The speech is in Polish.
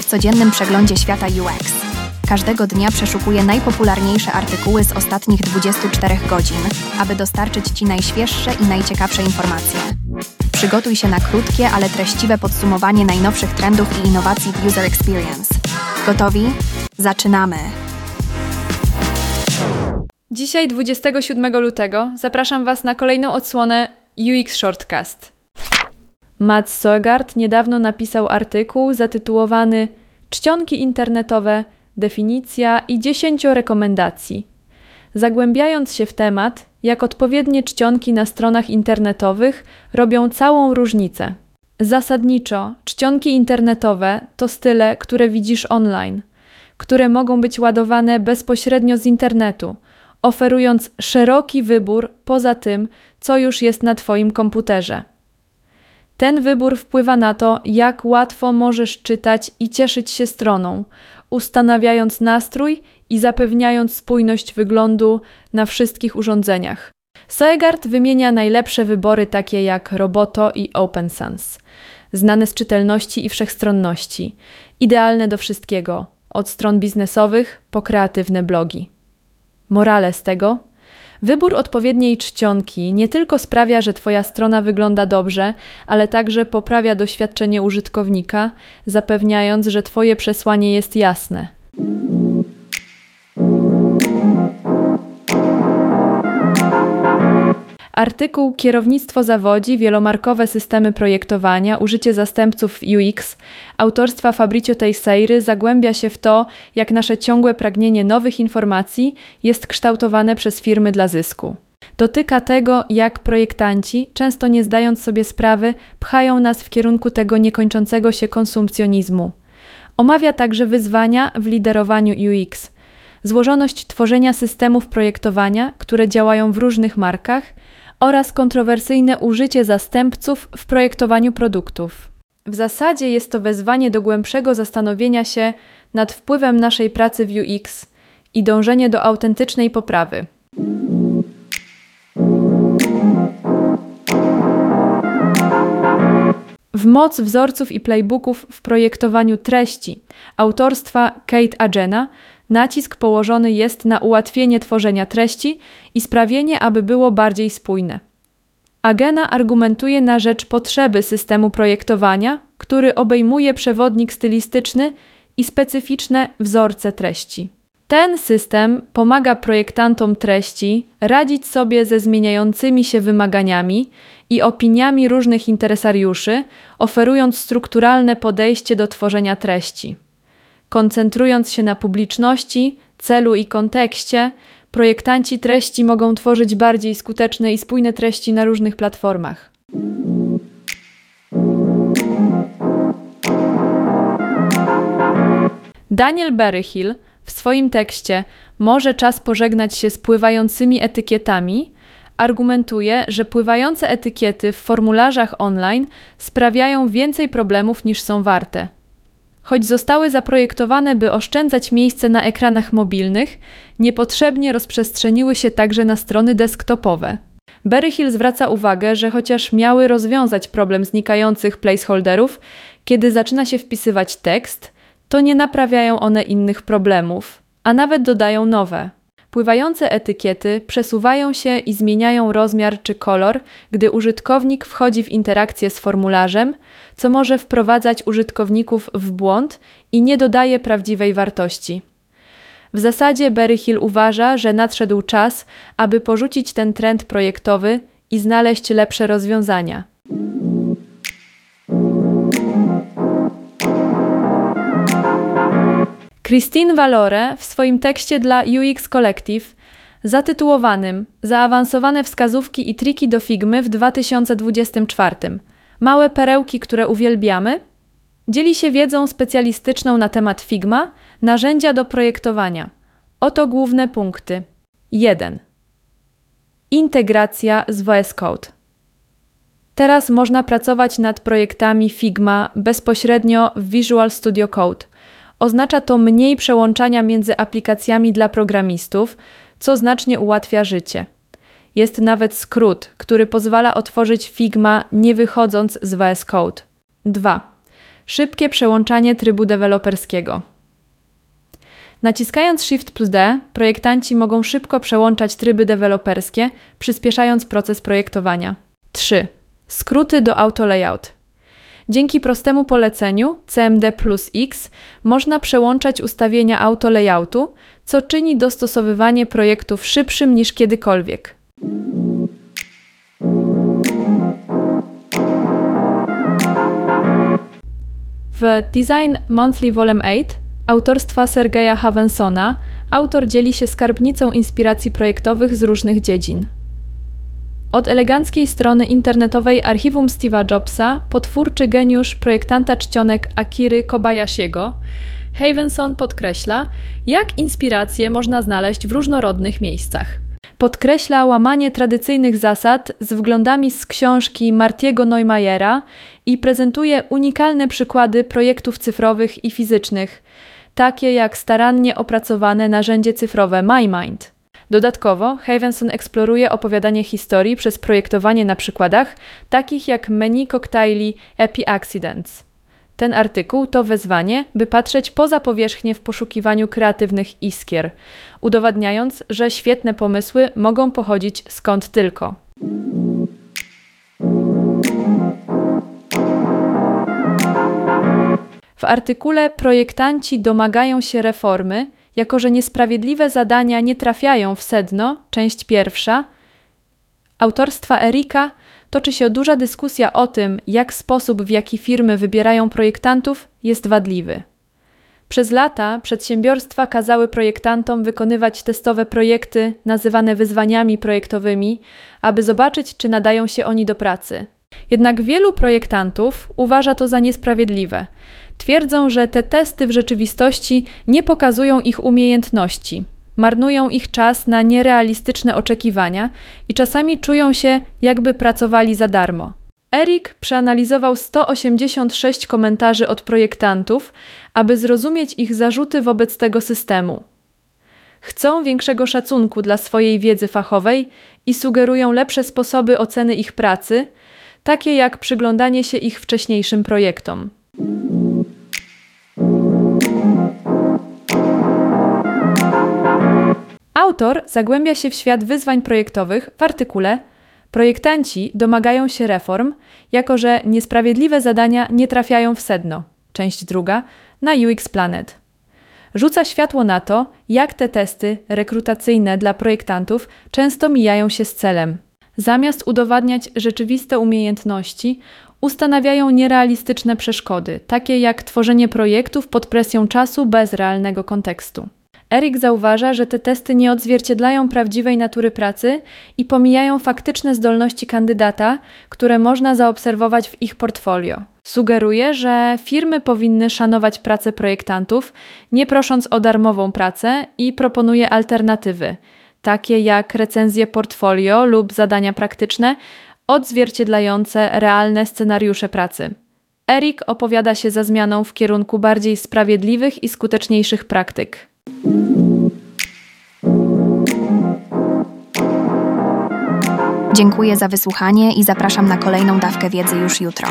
W codziennym przeglądzie świata UX. Każdego dnia przeszukuję najpopularniejsze artykuły z ostatnich 24 godzin, aby dostarczyć Ci najświeższe i najciekawsze informacje. Przygotuj się na krótkie, ale treściwe podsumowanie najnowszych trendów i innowacji w User Experience. Gotowi? Zaczynamy! Dzisiaj, 27 lutego, zapraszam Was na kolejną odsłonę UX Shortcast. Matt Sogard niedawno napisał artykuł zatytułowany Czcionki internetowe, definicja i 10 rekomendacji. Zagłębiając się w temat, jak odpowiednie czcionki na stronach internetowych robią całą różnicę. Zasadniczo, czcionki internetowe to style, które widzisz online, które mogą być ładowane bezpośrednio z internetu, oferując szeroki wybór poza tym, co już jest na Twoim komputerze. Ten wybór wpływa na to, jak łatwo możesz czytać i cieszyć się stroną, ustanawiając nastrój i zapewniając spójność wyglądu na wszystkich urządzeniach. Soegard wymienia najlepsze wybory takie jak Roboto i Open Sans, znane z czytelności i wszechstronności, idealne do wszystkiego, od stron biznesowych po kreatywne blogi. Morale z tego? Wybór odpowiedniej czcionki nie tylko sprawia, że Twoja strona wygląda dobrze, ale także poprawia doświadczenie użytkownika, zapewniając, że Twoje przesłanie jest jasne. Artykuł Kierownictwo zawodzi, wielomarkowe systemy projektowania, użycie zastępców UX autorstwa Fabricio Teixeiry zagłębia się w to, jak nasze ciągłe pragnienie nowych informacji jest kształtowane przez firmy dla zysku. Dotyka tego, jak projektanci, często nie zdając sobie sprawy, pchają nas w kierunku tego niekończącego się konsumpcjonizmu. Omawia także wyzwania w liderowaniu UX, złożoność tworzenia systemów projektowania, które działają w różnych markach – oraz kontrowersyjne użycie zastępców w projektowaniu produktów. W zasadzie jest to wezwanie do głębszego zastanowienia się nad wpływem naszej pracy w UX i dążenie do autentycznej poprawy. W moc wzorców i playbooków w projektowaniu treści autorstwa Kate Agena nacisk położony jest na ułatwienie tworzenia treści i sprawienie, aby było bardziej spójne. Agena argumentuje na rzecz potrzeby systemu projektowania, który obejmuje przewodnik stylistyczny i specyficzne wzorce treści. Ten system pomaga projektantom treści radzić sobie ze zmieniającymi się wymaganiami i opiniami różnych interesariuszy, oferując strukturalne podejście do tworzenia treści. Koncentrując się na publiczności, celu i kontekście, projektanci treści mogą tworzyć bardziej skuteczne i spójne treści na różnych platformach. Daniel Berryhill w swoim tekście Może czas pożegnać się z pływającymi etykietami argumentuje, że pływające etykiety w formularzach online sprawiają więcej problemów niż są warte. Choć zostały zaprojektowane, by oszczędzać miejsce na ekranach mobilnych, niepotrzebnie rozprzestrzeniły się także na strony desktopowe. Berryhill zwraca uwagę, że chociaż miały rozwiązać problem znikających placeholderów, kiedy zaczyna się wpisywać tekst, to nie naprawiają one innych problemów, a nawet dodają nowe. Pływające etykiety przesuwają się i zmieniają rozmiar czy kolor, gdy użytkownik wchodzi w interakcję z formularzem, co może wprowadzać użytkowników w błąd i nie dodaje prawdziwej wartości. W zasadzie Berryhill uważa, że nadszedł czas, aby porzucić ten trend projektowy i znaleźć lepsze rozwiązania. Christine Valore w swoim tekście dla UX Collective zatytułowanym Zaawansowane wskazówki i triki do Figmy w 2024 Małe perełki, które uwielbiamy dzieli się wiedzą specjalistyczną na temat Figma, narzędzia do projektowania. Oto główne punkty. 1. Integracja z VS Code. Teraz można pracować nad projektami Figma bezpośrednio w Visual Studio Code – Oznacza to mniej przełączania między aplikacjami dla programistów, co znacznie ułatwia życie. Jest nawet skrót, który pozwala otworzyć Figma nie wychodząc z VS Code. 2. Szybkie przełączanie trybu deweloperskiego. Naciskając Shift plus D, projektanci mogą szybko przełączać tryby deweloperskie, przyspieszając proces projektowania. 3. Skróty do auto layout. Dzięki prostemu poleceniu CMD plus X można przełączać ustawienia auto layoutu, co czyni dostosowywanie projektów szybszym niż kiedykolwiek. W Design Monthly Volume 8 autorstwa Sergeja Havensona autor dzieli się skarbnicą inspiracji projektowych z różnych dziedzin. Od eleganckiej strony internetowej archiwum Steve'a Jobsa po twórczy geniusz projektanta czcionek Akiry Kobayashiego, Havenson podkreśla, jak inspiracje można znaleźć w różnorodnych miejscach. Podkreśla łamanie tradycyjnych zasad z wglądami z książki Martiego Neumeyera i prezentuje unikalne przykłady projektów cyfrowych i fizycznych, takie jak starannie opracowane narzędzie cyfrowe MyMind. Dodatkowo Havenson eksploruje opowiadanie historii przez projektowanie na przykładach takich jak menu koktajli Epi Accidents. Ten artykuł to wezwanie, by patrzeć poza powierzchnię w poszukiwaniu kreatywnych iskier, udowadniając, że świetne pomysły mogą pochodzić skąd tylko. W artykule projektanci domagają się reformy, jako że niesprawiedliwe zadania nie trafiają w sedno, część pierwsza, autorstwa Erika toczy się duża dyskusja o tym, jak sposób, w jaki firmy wybierają projektantów, jest wadliwy. Przez lata przedsiębiorstwa kazały projektantom wykonywać testowe projekty nazywane wyzwaniami projektowymi, aby zobaczyć, czy nadają się oni do pracy. Jednak wielu projektantów uważa to za niesprawiedliwe. Twierdzą, że te testy w rzeczywistości nie pokazują ich umiejętności, marnują ich czas na nierealistyczne oczekiwania i czasami czują się, jakby pracowali za darmo. Erik przeanalizował 186 komentarzy od projektantów, aby zrozumieć ich zarzuty wobec tego systemu. Chcą większego szacunku dla swojej wiedzy fachowej i sugerują lepsze sposoby oceny ich pracy, takie jak przyglądanie się ich wcześniejszym projektom. Autor zagłębia się w świat wyzwań projektowych w artykule Projektanci domagają się reform, jako że niesprawiedliwe zadania nie trafiają w sedno. Część druga na UX Planet. Rzuca światło na to, jak te testy rekrutacyjne dla projektantów często mijają się z celem. Zamiast udowadniać rzeczywiste umiejętności, ustanawiają nierealistyczne przeszkody, takie jak tworzenie projektów pod presją czasu bez realnego kontekstu. Erik zauważa, że te testy nie odzwierciedlają prawdziwej natury pracy i pomijają faktyczne zdolności kandydata, które można zaobserwować w ich portfolio. Sugeruje, że firmy powinny szanować pracę projektantów, nie prosząc o darmową pracę i proponuje alternatywy, takie jak recenzje portfolio lub zadania praktyczne, odzwierciedlające realne scenariusze pracy. Erik opowiada się za zmianą w kierunku bardziej sprawiedliwych i skuteczniejszych praktyk. Dziękuję za wysłuchanie i zapraszam na kolejną dawkę wiedzy już jutro.